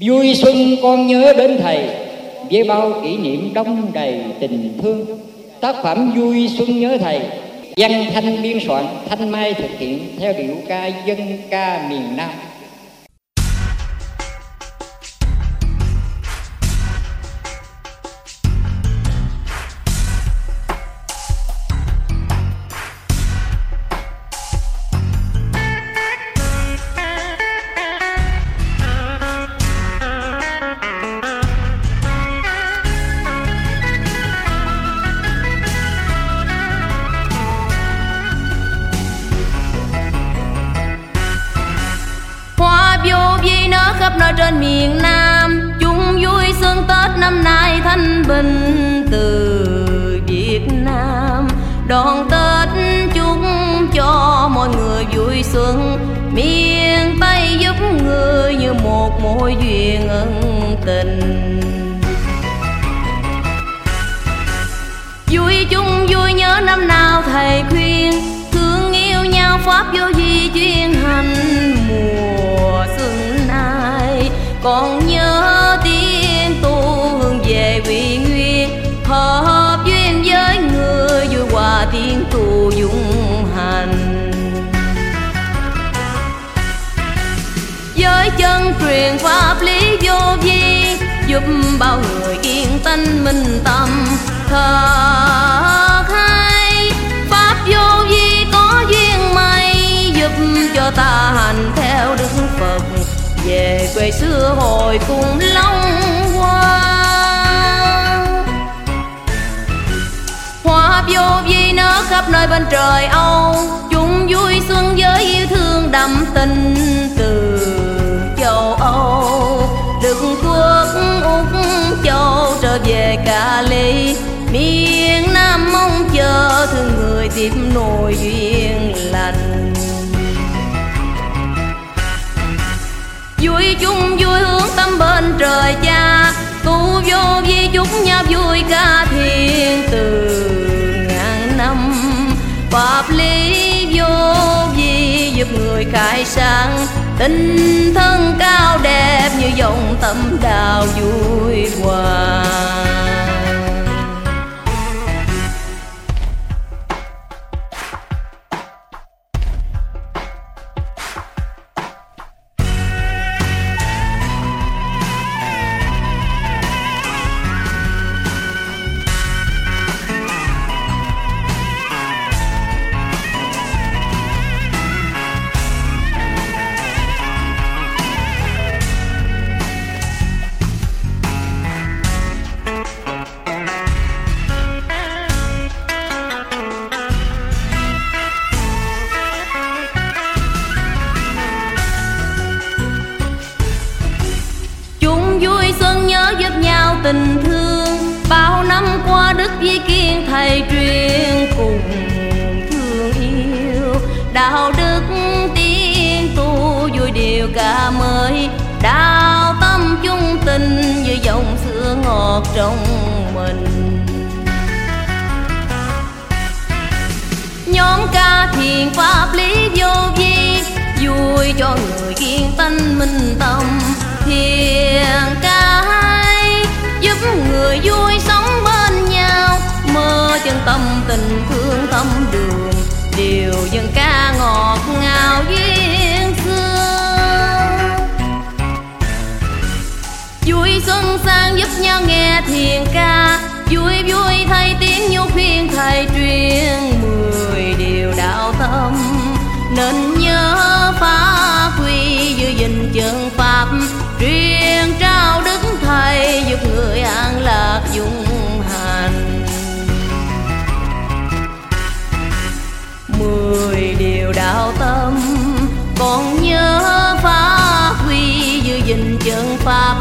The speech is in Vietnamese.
vui xuân con nhớ đến thầy với bao kỷ niệm đông đầy tình thương. Tác phẩm vui xuân nhớ thầy, văn thanh biên soạn, thanh mai thực hiện theo điệu ca dân ca miền nam. Trên miền Nam. Chung vui xuân Tết năm nay thanh bình từ Việt Nam. Đón Tết chúc cho mọi người vui xuân miền Tây giúp người như một mối duyên ân tình. Vui chung vui nhớ năm nào thầy khuyên, thương yêu nhau pháp vô di chuyên hành mùa còn nhớ tiếng tu hương về vị nguyên, hợp duyên với người vui hòa tiếng tu dung hành. Với chân truyền pháp lý vô vi, giúp bao người yên tánh minh tâm. Thờ hay, pháp vô vi có duyên may, giúp cho ta hành theo đức quê xưa hồi cùng long hoa hoa vô vi nở khắp nơi bên trời âu. Chung vui xuân với yêu thương đậm tình từ châu âu. Đức quốc úc châu trở về cà ly. Miền nam mong chờ thương người tiếp nối duyên lành. Vui chung vui hướng tâm bên trời cha. Tu vô vi chúng nhau vui ca thiên từ ngàn năm. Pháp lý vô vi giúp người khai sáng, tinh thân cao đẹp như dòng tình thương. Bao năm qua đức di kiên thầy truyền cùng thương yêu. Đạo đức tiên tu vui điều ca mới. Đạo tâm chung tình như dòng sữa ngọt trong mình. Nhóm ca thiền pháp lý vô vi, vui cho người kiên tánh minh tâm. Thiền điều ca ngọt ngào duyên xưa. Vui xuân sang giúp nhau nghe thiền ca, vui vui điều đạo tâm. Còn nhớ phá huy giữ gìn chân pháp